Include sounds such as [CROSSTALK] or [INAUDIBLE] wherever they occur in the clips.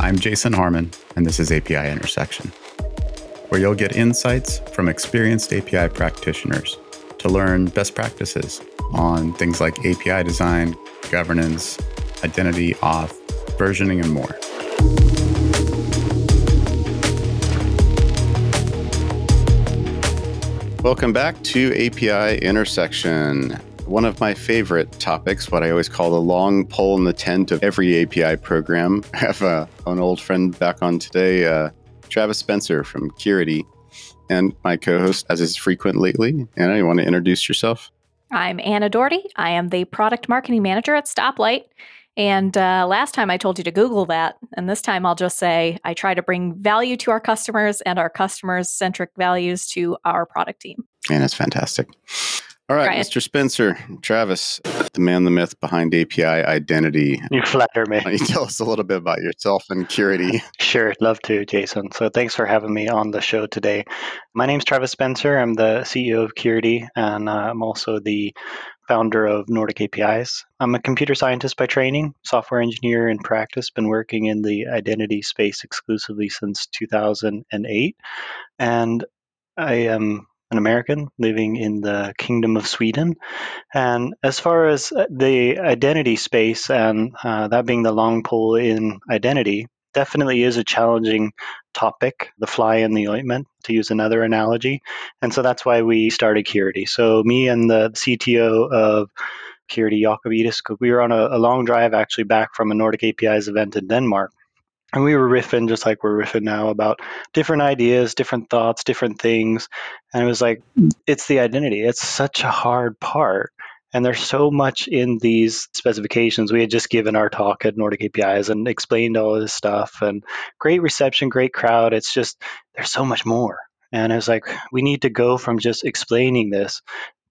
I'm Jason Harmon, and this is API Intersection, where you'll get insights from experienced API practitioners to learn best practices on things like API design, governance, identity, auth, versioning, and more. Welcome back to API Intersection. One of my favorite topics, what I always call the long pole in the tent of every API program. [LAUGHS] I have uh, an old friend back on today, uh, Travis Spencer from Curity, and my co host, as is frequent lately. Anna, you want to introduce yourself? I'm Anna Doherty. I am the product marketing manager at Stoplight. And uh, last time I told you to Google that. And this time I'll just say I try to bring value to our customers and our customers centric values to our product team. And it's fantastic. All right, right, Mr. Spencer, Travis, the man, the myth behind API identity. You flatter me. Can you tell us a little bit about yourself and Curity? [LAUGHS] Sure, love to, Jason. So thanks for having me on the show today. My name's Travis Spencer. I'm the CEO of Curity, and uh, I'm also the founder of Nordic APIs. I'm a computer scientist by training, software engineer in practice, been working in the identity space exclusively since 2008. And I am an American living in the Kingdom of Sweden. And as far as uh, the identity space and uh, that being the long pole in identity, definitely is a challenging topic, the fly in the ointment, to use another analogy. And so that's why we started Curity. So me and the CTO of Curity, Jakob Edis, we were on a, a long drive actually back from a Nordic APIs event in Denmark. And we were riffing just like we're riffing now about different ideas, different thoughts, different things. And it was like, it's the identity. It's such a hard part and there's so much in these specifications. We had just given our talk at Nordic APIs and explained all this stuff and great reception, great crowd. It's just, there's so much more. And I was like, we need to go from just explaining this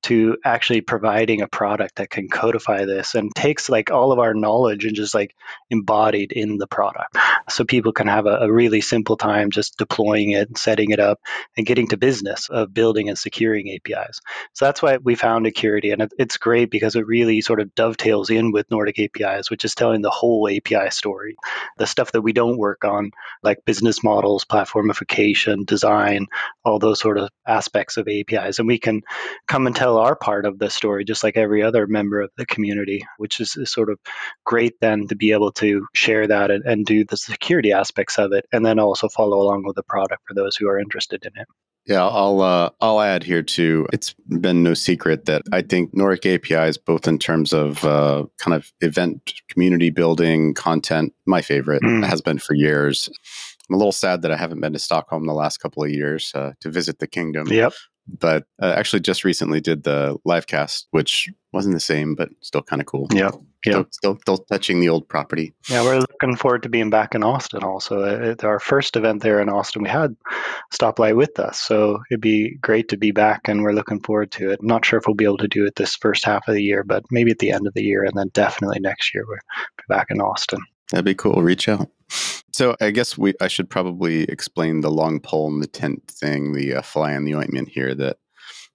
to actually providing a product that can codify this and takes like all of our knowledge and just like embodied in the product. So people can have a, a, really simple time just deploying it and setting it up and getting to business of building and securing apis so that's why we founded Curity and it, it's great because it really sort of dovetails in with nordic apis which is telling the whole api story. The stuff that we don't work on like business models platformification design all those sort of aspects of apis and we can come and tell tell our part of the story just like every other member of the community, which is, is sort of great then to be able to share that and, and do the security aspects of it, and then also follow along with the product for those who are interested in it. Yeah, I'll uh, I'll add here too. It's been no secret that I think Nordic APIs, both in terms of uh, kind of event community building content, my favorite mm. has been for years. I'm a little sad that I haven't been to Stockholm the last couple of years uh, to visit the kingdom. Yep but uh, actually just recently did the live cast, which wasn't the same, but still kind of cool. Yeah. Yeah. Still, still, still, touching the old property. Yeah, we're looking forward to being back in Austin also. At our first event there in Austin, we had Stoplight with us. So it'd be great to be back, and we're looking forward to it. I'm not sure if we'll be able to do it this first half of the year, but maybe at the end of the year, and then definitely next year, we'll be back in Austin. That'd be cool. Reach out. So I guess we I should probably explain the long pole in the tent thing, the uh, fly in the ointment here. That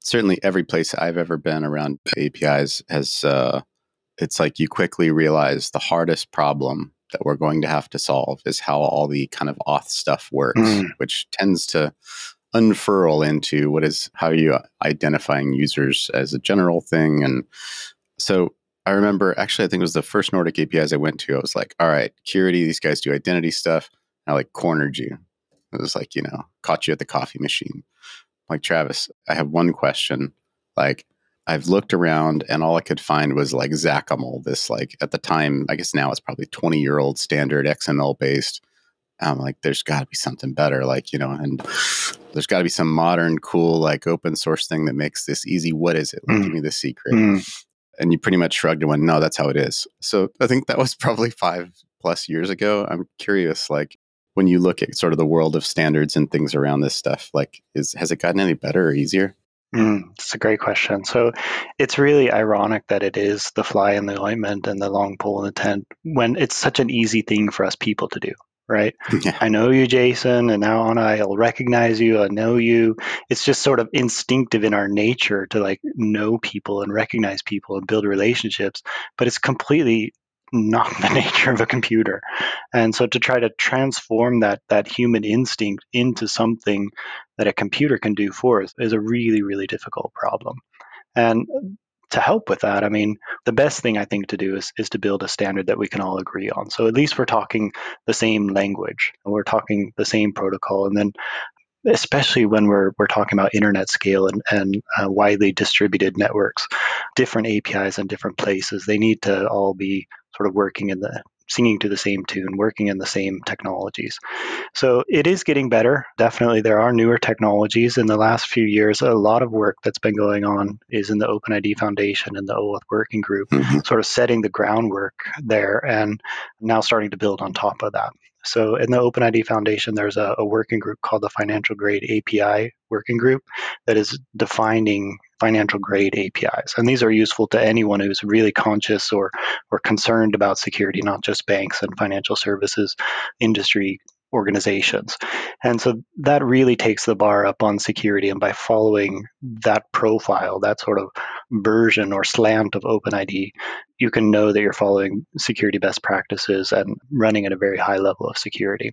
certainly every place I've ever been around APIs has uh, it's like you quickly realize the hardest problem that we're going to have to solve is how all the kind of auth stuff works, mm. which tends to unfurl into what is how are you identifying users as a general thing. And so I remember actually, I think it was the first Nordic APIs I went to. I was like, all right, Curity, these guys do identity stuff. I like cornered you. It was like, you know, caught you at the coffee machine like Travis, I have one question. Like, I've looked around and all I could find was like XACML, this like at the time, I guess now it's probably 20 year old standard XML based. I'm like, there's got to be something better, like you know, and there's got to be some modern, cool, like open source thing that makes this easy. What is it? Like, mm. Give me the secret. Mm. And you pretty much shrugged and went, no, that's how it is. So I think that was [LAUGHS] probably five plus years ago. I'm curious, like, when you look at sort of the world of standards and things around this stuff like is has it gotten any better or easier mm, it's a great question so it's really ironic that it is the fly in the ointment and the long pole in the tent when it's such an easy thing for us people to do right [LAUGHS] yeah. i know you jason and now on i'll recognize you i know you it's just sort of instinctive in our nature to like know people and recognize people and build relationships but it's completely not [LAUGHS] the nature of a computer. And so to try to transform that that human instinct into something that a computer can do for us is a really, really difficult problem. And to help with that, I mean, the best thing I think to do is, is to build a standard that we can all agree on. So at least we're talking the same language, we're talking the same protocol, and then especially when we're we're talking about internet scale and, and uh, widely distributed networks, different APIs in different places, they need to all be sort of working in the singing to the same tune, working in the same technologies. So it is getting better. Definitely, there are newer technologies. In the last few years, a lot of work that's been going on is in the OpenID Foundation and the OAuth Working Group, mm-hmm. sort of setting the groundwork there and now starting to build on top of that. So in the OpenID Foundation, there's a, a, working group called the Financial Grade API Working Group that is defining financial grade APIs. And these are useful to anyone who's really conscious or, or concerned about security, not just banks and financial services industry organizations. And so that really takes the bar up on security. And by following that profile, that sort of version or slant of OpenID, you can know that you're following security best practices and running at a very high level of security.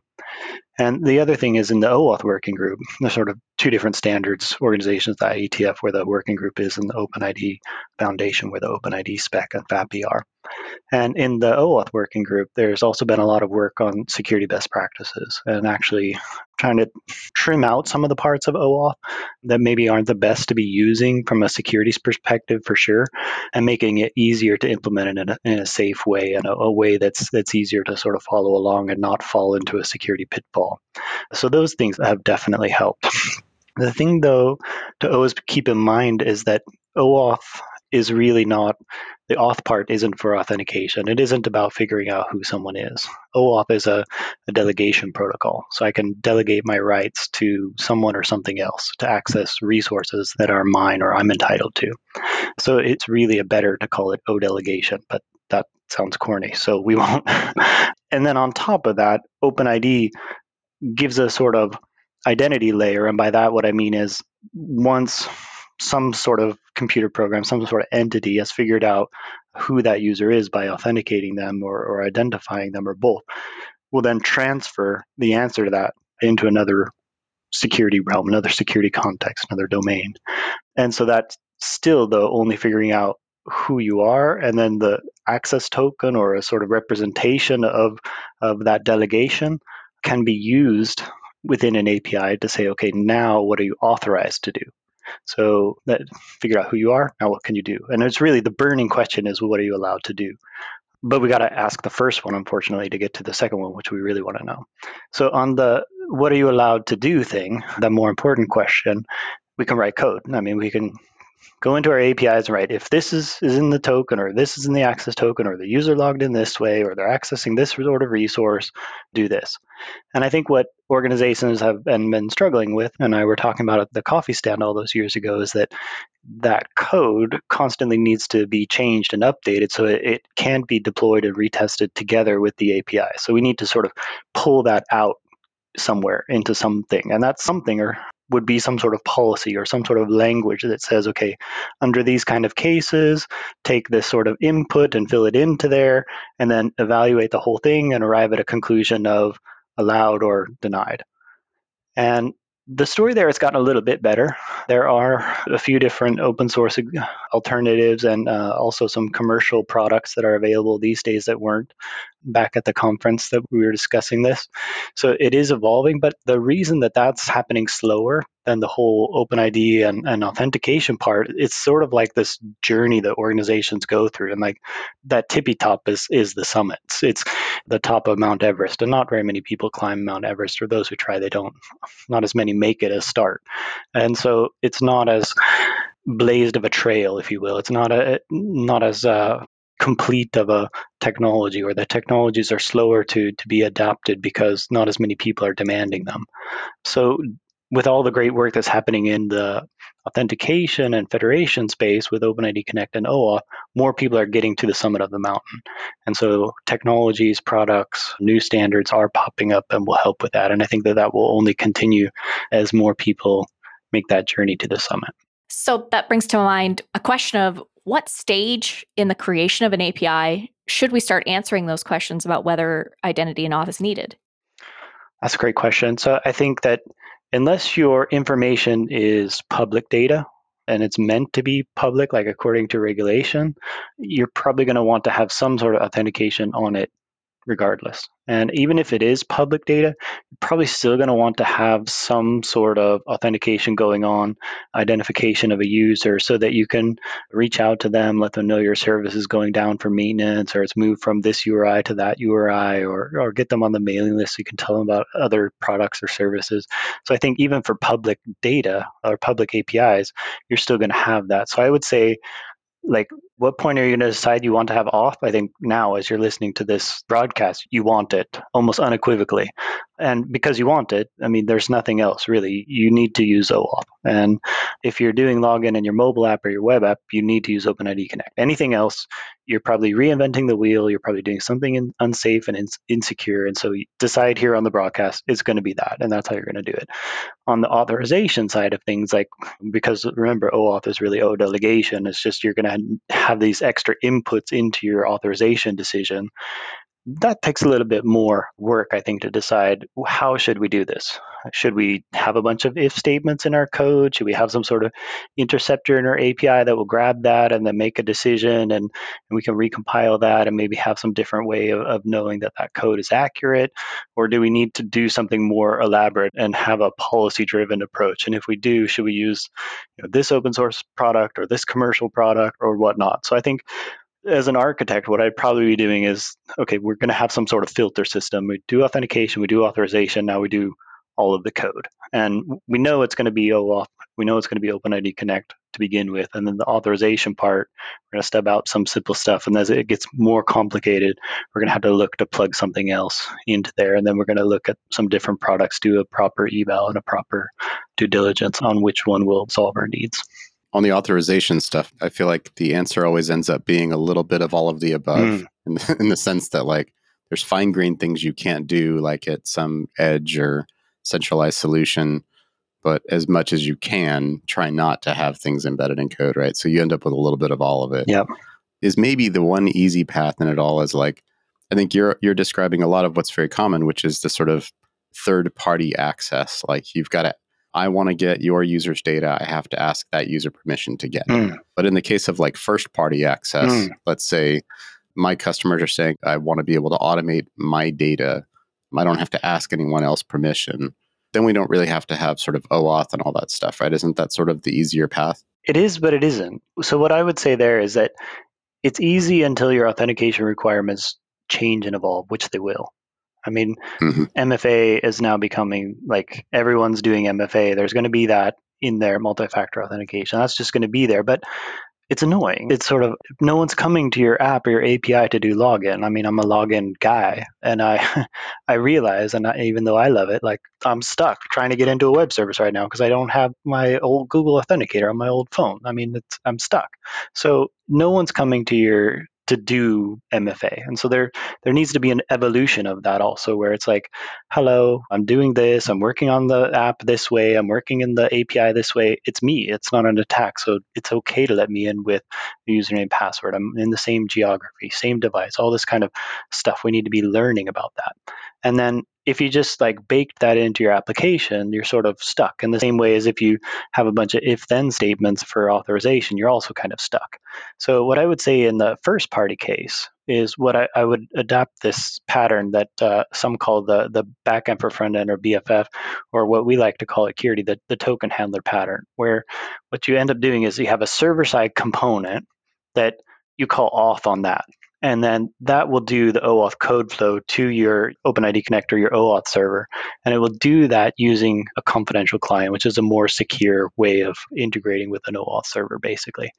And the other thing is in the OAuth working group, there's sort of two different standards organizations, the IETF where the working group is and the OpenID Foundation where the OpenID spec and FAPI are. And in the OAuth working group, there's also been a lot of work on security best practices and actually trying to trim out some of the parts of OAuth that maybe aren't the best to be using from a security perspective for sure, and making it easier to implement it in a, in a safe way and a, a way that's that's easier to sort of follow along and not fall into a security pitfall. So those things have definitely helped. [LAUGHS] The thing, though, to always keep in mind is that OAuth is really not the auth part isn't for authentication. It isn't about figuring out who someone is. OAuth is a, a, delegation protocol. So I can delegate my rights to someone or something else to access resources that are mine or I'm entitled to. So it's really a better to call it O delegation, but that sounds corny. So we [LAUGHS] won't. and then on top of that, OpenID gives a sort of identity layer. And by that, what I mean is once some sort of computer program, some sort of entity has figured out who that user is by authenticating them or, or identifying them or both, will then transfer the answer to that into another security realm, another security context, another domain. And so that's still though only figuring out who you are and then the access token or a sort of representation of of that delegation can be used within an API to say, okay, now what are you authorized to do? So that figure out who you are. Now what can you do? And it's really the burning question is what are you allowed to do? But we got to ask the first one, unfortunately, to get to the second one, which we really want to know. So on the what are you allowed to do thing, the more important question, we can write code. I mean, we can go into our APIs and write if this is, is in the token or this is in the access token or the user logged in this way or they're accessing this sort of resource, do this. And I think what organizations have been, been struggling with, and I were talking about at the coffee stand all those years ago, is that that code constantly needs to be changed and updated so it, it can be deployed and retested together with the API. So we need to sort of pull that out somewhere into something. And that something or would be some sort of policy or some sort of language that says, okay, under these kind of cases, take this sort of input and fill it into there, and then evaluate the whole thing and arrive at a conclusion of allowed or denied. And the story there has gotten a little bit better. There are a few different open source alternatives and uh, also some commercial products that are available these days that weren't back at the conference that we were discussing this. So it is evolving, but the reason that that's happening slower than the whole OpenID and, and authentication part, it's sort of like this journey that organizations go through. And like that tippy top is, is the summits. It's the top of Mount Everest. And not very many people climb Mount Everest, or those who try, they don't, not as many make it as start. And so it's not as blazed of a trail, if you will. It's not a not as uh, complete of a technology or the technologies are slower to to be adapted because not as many people are demanding them so with all the great work that's happening in the authentication and federation space with OpenID Connect and OAuth, more people are getting to the summit of the mountain. And so technologies, products, new standards are popping up and will help with that. And I think that that will only continue as more people make that journey to the summit. So that brings to mind a question of what stage in the creation of an API should we start answering those questions about whether identity and auth is needed? That's a great question. So I think that unless your information is public data and it's meant to be public, like according to regulation, you're probably going to want to have some sort of authentication on it regardless. And even if it is public data, you're probably still going to want to have some sort of authentication going on, identification of a user, so that you can reach out to them, let them know your service is going down for maintenance, or it's moved from this URI to that URI, or, or get them on the mailing list so you can tell them about other products or services. So I think even for public data or public APIs, you're still going to have that. So I would say like what point are you going to decide you want to have auth? I think now, as you're listening to this broadcast, you want it almost unequivocally. And because you want it, I mean, there's nothing else really. You need to use OAuth. And if you're doing login in your mobile app or your web app, you need to use OpenID Connect. Anything else, you're probably reinventing the wheel. You're probably doing something in, unsafe and in, insecure. And so decide here on the broadcast it's going to be that. And that's how you're going to do it. On the authorization side of things, like because remember, OAuth is really O delegation. It's just you're going to have these extra inputs into your authorization decision that takes a little bit more work i think to decide how should we do this should we have a bunch of if statements in our code? Should we have some sort of interceptor in our api that will grab that and then make a decision and, and we can recompile that and maybe have some different way of, of knowing that that code is accurate? Or do we need to do something more elaborate and have a policy driven approach? And if we do should we use you know, this open source product or this commercial product or whatnot? So i think as an architect, what I'd probably be doing is okay, we're going to have some sort of filter system. We do authentication, we do authorization, now we do all of the code. And we know it's going to be OAuth, we know it's going to be OpenID Connect to begin with. And then the authorization part, we're going to step out some simple stuff. And as it gets more complicated, we're going to have to look to plug something else into there. And then we're going to look at some different products, do a proper eval and a proper due diligence on which one will solve our needs on the authorization stuff, I feel like the answer always ends up being a little bit of all of the above mm. in, the, in the sense that like there's fine grained things you can't do like at some edge or centralized solution but as much as you can try not to have things embedded in code right so you end up with a little bit of all of it yep is maybe the one easy path in it all is like i think you're you're describing a lot of what's very common which is the sort of third party access like you've got to I want to get your user's data. I have to ask that user permission to get mm. it. But in the case of like first party access, mm. let's say my customers are saying, I want to be able to automate my data. I don't have to ask anyone else permission. Then we don't really have to have sort of OAuth and all that stuff, right? Isn't that sort of the easier path? It is, but it isn't. So, what I would say there is that it's easy until your authentication requirements change and evolve, which they will. I mean, mm-hmm. MFA is now becoming like everyone's doing MFA. There's going to be that in their multi-factor authentication. That's just going to be there, but it's annoying. It's sort of no one's coming to your app or your API to do login. I mean, I'm a login guy, and I [LAUGHS] I realize, and I, even though I love it, like I'm stuck trying to get into a web service right now because I don't have my old Google Authenticator on my old phone. I mean, I'm stuck. So no one's coming to your to do MFA. And so there there needs to be an evolution of that also where it's like, hello, I'm doing this, I'm working on the app this way, I'm working in the API this way. It's me. It's not an attack. So it's okay to let me in with the username password. I'm in the same geography, same device, all this kind of stuff. We need to be learning about that. And then if you just like baked that into your application, you're sort of stuck in the same way as if you have a bunch of if then statements for authorization, you're also kind of stuck. So, what I would say in the first party case is what I, I would adapt this pattern that uh, some call the, the backend for front end or BFF, or what we like to call it, Curity, the, the token handler pattern, where what you end up doing is you have a server side component that you call auth on that and then that will do the OAuth code flow to your OpenID connector, your OAuth server. And it will do that using a confidential client, which is a more secure way of integrating with an OAuth server, basically.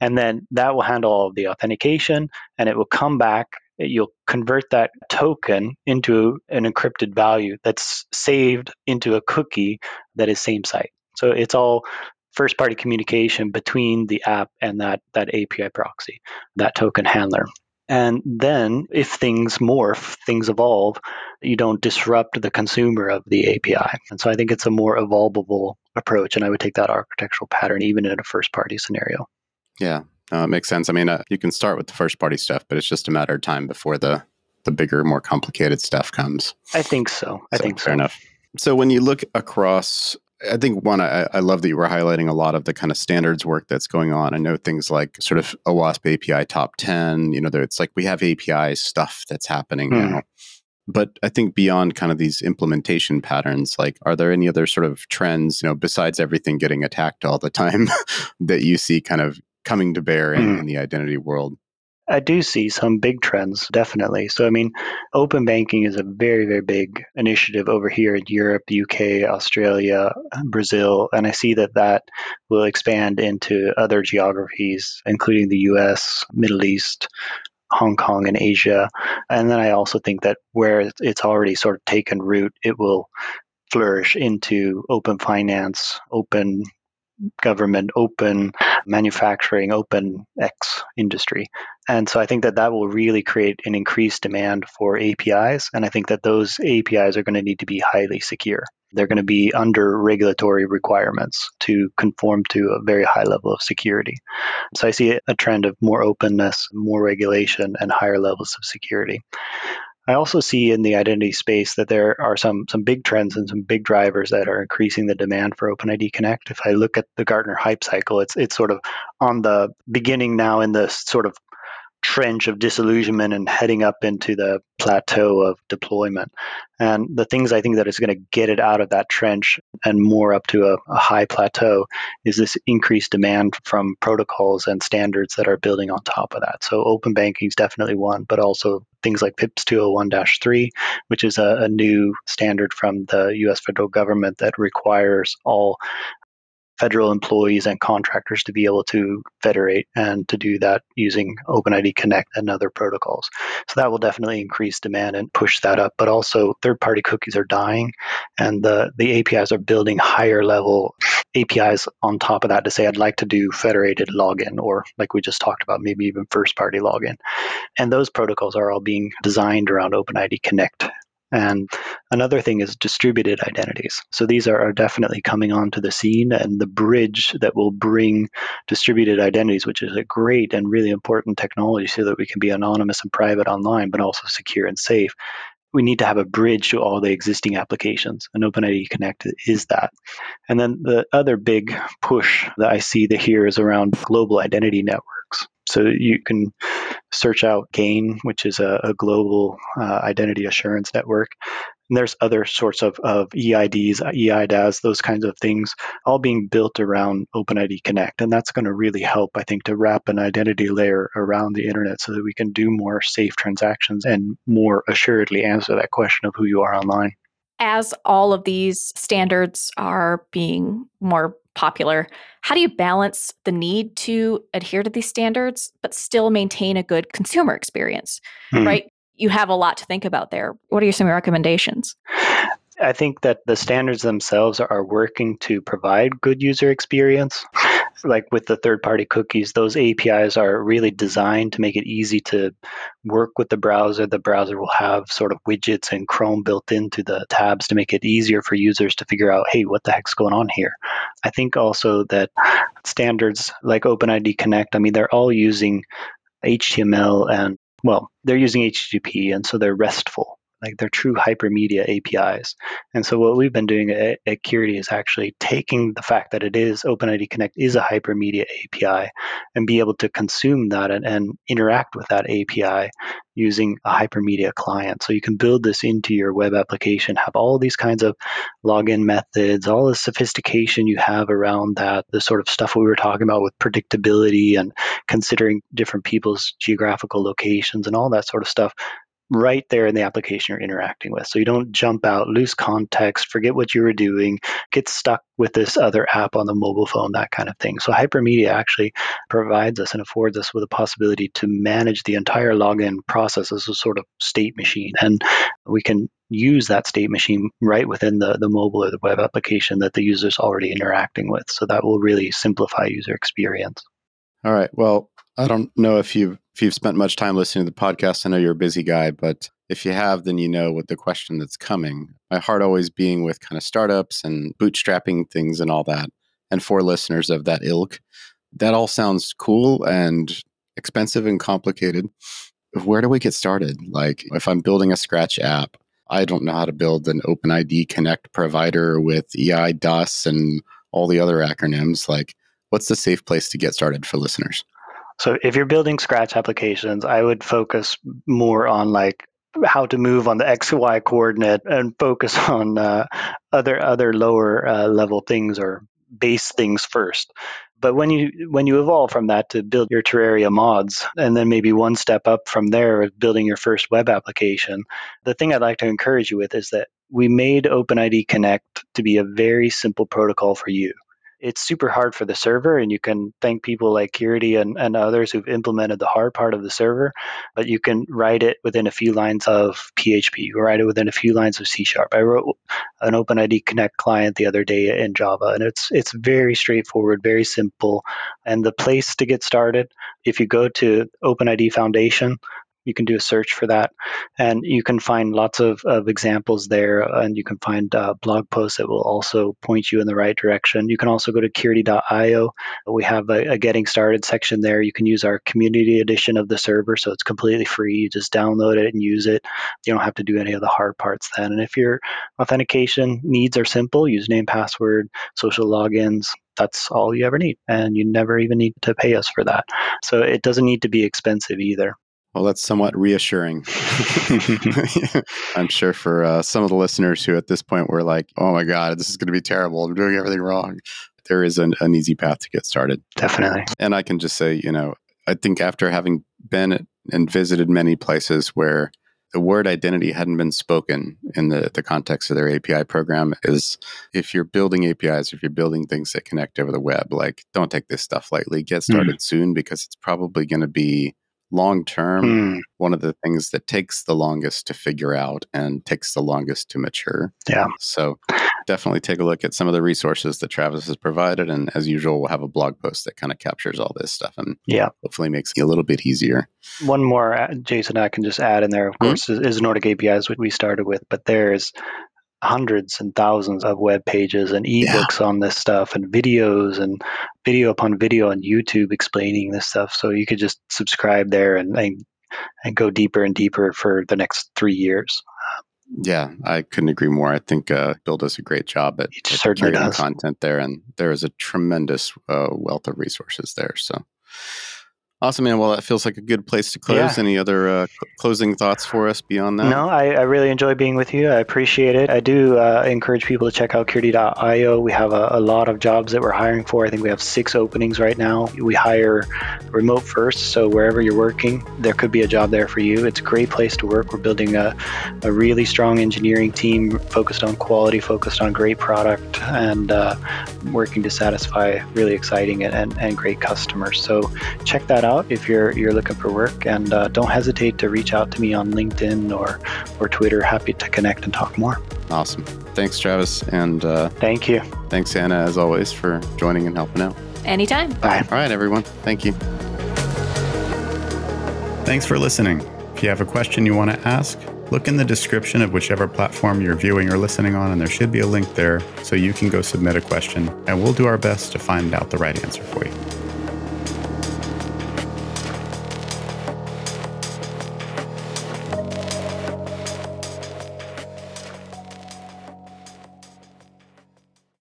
And then that will handle all of the authentication and it will come back. You'll convert that token into an encrypted value that's saved into a cookie that is same site. So it's all first party communication between the app and that, that API proxy, that token handler. And then, if things morph, things evolve, you don't disrupt the consumer of the API. And so I think it's a more evolvable approach. And I would take that architectural pattern even in a first party scenario. Yeah, uh, makes sense. I mean, uh, you can start with the first party stuff, but it's just a matter of time before the the bigger, more complicated stuff comes. I think so. I think So, think fair so. enough. So when you look across, I think one, I, I love that you were highlighting a lot of the kind of standards work that's going on. I know things like sort of OWASP API top 10, you know, there- it's like we have API stuff that's happening Hmm. now. But I think beyond kind of these implementation patterns, like, are there any other sort of trends, you know, besides everything getting attacked all the time [LAUGHS] that you see kind of coming to bear in, Hmm. in the identity world? I do see some big trends, definitely. So, I mean, open banking is a very, very big initiative over here in Europe, UK, Australia, Brazil, and I see that that will expand into other geographies, including the US, Middle East, Hong Kong, and Asia. And then I also think that where it's already sort of taken root, it will flourish into open finance, open government, open manufacturing, open X industry. And so I think that that will really create an increased demand for APIs. And I think that those APIs are going to need to be highly secure. They're going to be under regulatory requirements to conform to a very high level of security. So I see a trend of more openness, more regulation, and higher levels of security. I also see in the identity space that there are some some big trends and some big drivers that are increasing the demand for OpenID Connect. If I look at the Gartner hype cycle, it's it's sort of on the beginning now in the sort of trench of disillusionment and heading up into the plateau of deployment. And the things I think that is going to get it out of that trench and more up to a, a high plateau is this increased demand from protocols and standards that are building on top of that. So open banking is definitely one, but also things like FIPS 201-3, which is a, a new standard from the US federal government that requires all federal employees and contractors to be able to federate and to do that using OpenID Connect and other protocols. So that will definitely increase demand and push that up. But also third-party cookies are dying and the, the APIs are building higher level APIs on top of that to say I'd like to do federated login or like we just talked about, maybe even first party login. And those protocols are all being designed around OpenID Connect and another thing is distributed identities. So these are, are, definitely coming onto the scene and the bridge that will bring distributed identities, which is a great and really important technology so that we can be anonymous and private online, but also secure and safe. We need to have a bridge to all the existing applications, and OpenID Connect is that. And then the other big push that I see that here is around global identity networks. So you can search out GAIN, which is a, a global uh, identity assurance network. And there's other sorts of, of EIDs, EIDAS, those kinds of things, all being built around OpenID Connect. And that's going to really help, I think, to wrap an identity layer around the internet so that we can do more safe transactions and more assuredly answer that question of who you are online. As all of these standards are being more popular, how do you balance the need to adhere to these standards but still maintain a good consumer experience? Mm-hmm. Right? You have a lot to think about there. What are your some recommendations? I think that the standards themselves are working to provide good user experience. Like with the third party cookies, those APIs are really designed to make it easy to work with the browser. The browser will have sort of widgets and Chrome built into the tabs to make it easier for users to figure out, hey, what the heck's going on here? I think also that standards like OpenID Connect, I mean, they're all using HTML and, well, they're using HTTP, and so they're RESTful like they're true hypermedia APIs. And so what we've been doing at, at Curity is actually taking the fact that it is OpenID Connect is a hypermedia API and be able to consume that and, and interact with that API using a hypermedia client. So you can build this into your web application, have all these kinds of login methods, all the sophistication you have around that, the sort of stuff we were talking about with predictability and considering different people's geographical locations and all that sort of stuff right there in the application you're interacting with. So you don't jump out, lose context, forget what you were doing, get stuck with this other app on the mobile phone, that kind of thing. So Hypermedia actually provides us and affords us with a possibility to manage the entire login process as a sort of state machine. And we can use that state machine right within the, the mobile or the web application that the user's already interacting with. So that will really simplify user experience. All right. Well, I don't know if you've if you've spent much time listening to the podcast. I know you're a busy guy, but if you have, then you know what the question that's coming. My heart always being with kind of startups and bootstrapping things and all that. And for listeners of that ilk, that all sounds cool and expensive and complicated. Where do we get started? Like, if I'm building a Scratch app, I don't know how to build an OpenID Connect provider with EIDAS and all the other acronyms. Like, what's the safe place to get started for listeners? So, if you're building Scratch applications, I would focus more on like how to move on the x y coordinate and focus [LAUGHS] on uh, other other lower uh, level things or base things first. But when you when you evolve from that to build your terraria mods and then maybe one step up from there building your first web application the thing i'd like to encourage you with is that we made openid connect to be a very simple protocol for you it's super hard for the server and you can thank people like Curity and, and others who've implemented the hard part of the server but you can write it within a few lines of php you write it within a few lines of c sharp. I wrote an openid connect client the other day in java and it's it's very straightforward very simple and the place to get started if you go to openid foundation you can do a search for that and you can find lots of, of examples there and you can find uh, blog posts that will also point you in the right direction. You can also go to curity.io we have a, a, getting started section there. You can use our community edition of the server so it's completely free. You just download it and use it. You don't have to do any of the hard parts then. And if your authentication needs are simple username password social logins that's all you ever need and you never even need to pay us for that. So it doesn't need to be expensive either well, that's somewhat reassuring. [LAUGHS] I'm sure for uh, some of the listeners who at this point were like, oh my God, this is going to be terrible. I'm doing everything wrong. There is an, an easy path to get started. Definitely. And I can just say, you know, I think after having been and visited many places where the word identity hadn't been spoken in the, the context of their API program is if you're building APIs, if you're building things that connect over the web, like don't take this stuff lightly. Get hmm. started mm. soon because it's probably going to be long term, mm. one of the things that takes the longest to figure out and takes the longest to mature. Yeah. So definitely take a look at some of the resources that Travis has provided. And as usual, we'll have a blog post that kind of captures all this stuff and yeah, hopefully makes it a little bit easier. One more, uh, Jason, I can just add in there, of mm-hmm. course, is, is Nordic APIs, what we started with, but there's hundreds and thousands of web pages and ebooks yeah. on this stuff and videos and video upon video on YouTube explaining this stuff. So you could just subscribe there and, and, and go deeper and deeper for the next three years. Yeah, I couldn't agree more. I think uh, Bill does a great job at, at curating content there, and there is a tremendous uh, wealth of resources there. So Awesome, man. Well, that feels like a good place to close. Yeah. Any other uh, cl- closing thoughts for us beyond that? No, I, I, really enjoy being with you. I appreciate it. I do uh, encourage people to check out Curity.io. We have a, a, lot of jobs that we're hiring for. I think we have six openings right now. We hire remote first, so wherever you're working, there could be a job there for you. It's a great place to work. We're building a, a really strong engineering team focused on quality, focused on great product, and uh, working to satisfy really exciting and, and, and great customers. So check that out out if you're you're looking for work, and uh, don't hesitate to reach out to me on LinkedIn or or Twitter. Happy to connect and talk more. Awesome. Thanks, Travis, and uh, thank you. Thanks, Anna, as always, for joining and helping out. Anytime. Bye. All right, everyone. Thank you. Thanks for listening. If you have a question you want to ask, look in the description of whichever platform you're viewing or listening on, and there should be a link there so you can go submit a question, and we'll do our best to find out the right answer for you.